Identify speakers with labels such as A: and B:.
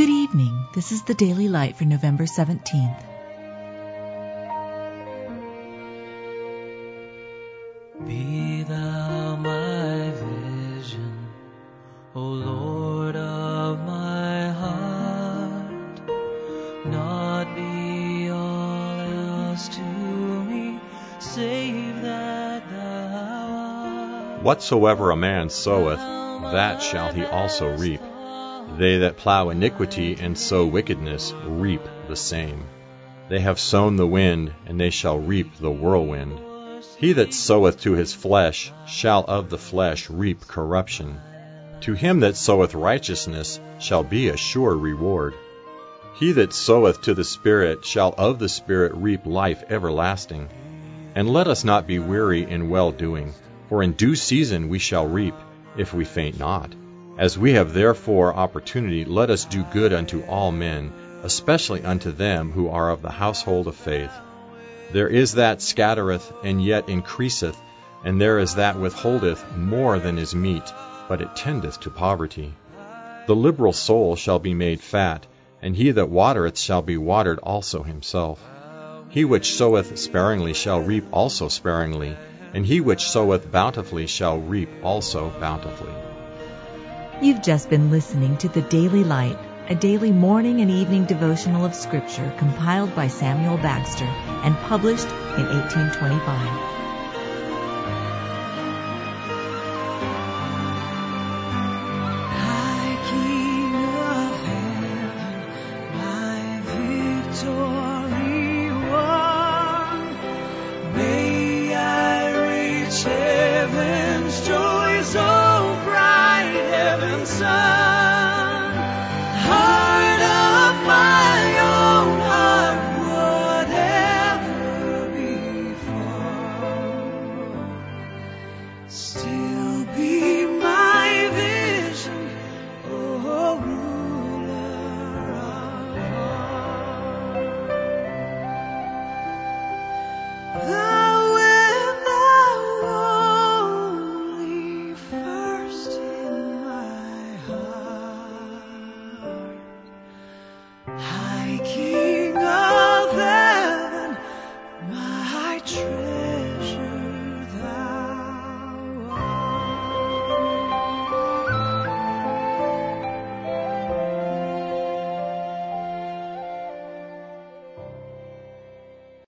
A: Good evening. This is the Daily Light for November 17th.
B: Be thou my vision, O Lord of my heart, not be all else to me, save that thou art.
C: Whatsoever a man soweth, that shall he also reap. They that plow iniquity and sow wickedness reap the same. They have sown the wind, and they shall reap the whirlwind. He that soweth to his flesh shall of the flesh reap corruption. To him that soweth righteousness shall be a sure reward. He that soweth to the Spirit shall of the Spirit reap life everlasting. And let us not be weary in well doing, for in due season we shall reap, if we faint not. As we have therefore opportunity, let us do good unto all men, especially unto them who are of the household of faith. There is that scattereth, and yet increaseth, and there is that withholdeth more than is meet, but it tendeth to poverty. The liberal soul shall be made fat, and he that watereth shall be watered also himself. He which soweth sparingly shall reap also sparingly, and he which soweth bountifully shall reap also bountifully.
A: You've just been listening to the Daily Light, a daily morning and evening devotional of Scripture compiled by Samuel Bagster and published in 1825.
B: High King sun.